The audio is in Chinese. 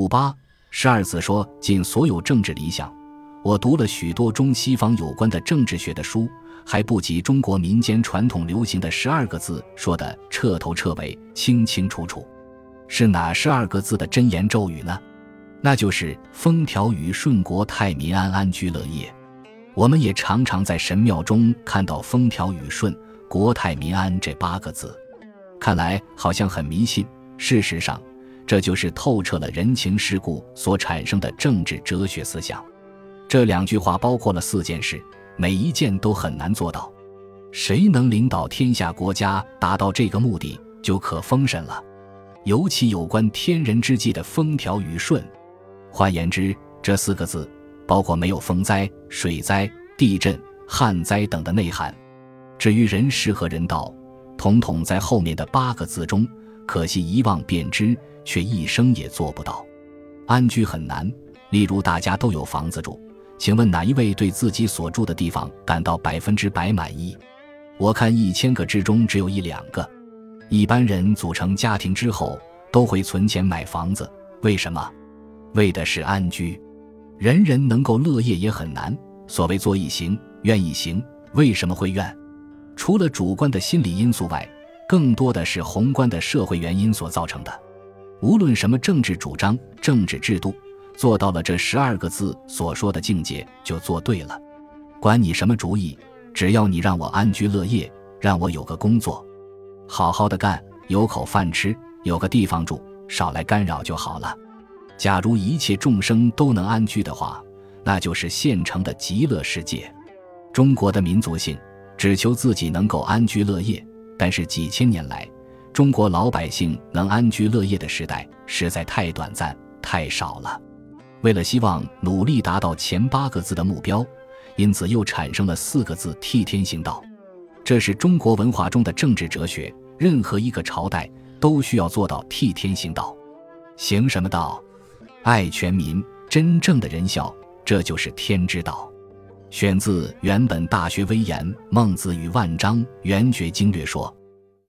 五八十二字说尽所有政治理想。我读了许多中西方有关的政治学的书，还不及中国民间传统流行的十二个字说的彻头彻尾、清清楚楚。是哪十二个字的真言咒语呢？那就是风调雨顺、国泰民安、安居乐业。我们也常常在神庙中看到“风调雨顺、国泰民安”这八个字，看来好像很迷信。事实上，这就是透彻了人情世故所产生的政治哲学思想。这两句话包括了四件事，每一件都很难做到。谁能领导天下国家达到这个目的，就可封神了。尤其有关天人之际的风调雨顺，换言之，这四个字包括没有风灾、水灾、地震、旱灾等的内涵。至于人事和人道，统统在后面的八个字中。可惜一望便知，却一生也做不到。安居很难。例如，大家都有房子住，请问哪一位对自己所住的地方感到百分之百满意？我看一千个之中只有一两个。一般人组成家庭之后，都会存钱买房子，为什么？为的是安居。人人能够乐业也很难。所谓做一行，愿一行，为什么会愿？除了主观的心理因素外，更多的是宏观的社会原因所造成的。无论什么政治主张、政治制度，做到了这十二个字所说的境界，就做对了。管你什么主意，只要你让我安居乐业，让我有个工作。好好的干，有口饭吃，有个地方住，少来干扰就好了。假如一切众生都能安居的话，那就是现成的极乐世界。中国的民族性只求自己能够安居乐业，但是几千年来，中国老百姓能安居乐业的时代实在太短暂、太少了。为了希望努力达到前八个字的目标，因此又产生了四个字“替天行道”。这是中国文化中的政治哲学。任何一个朝代都需要做到替天行道，行什么道？爱全民，真正的仁孝，这就是天之道。选自原本《大学威严》，孟子与万章《元觉经略》说。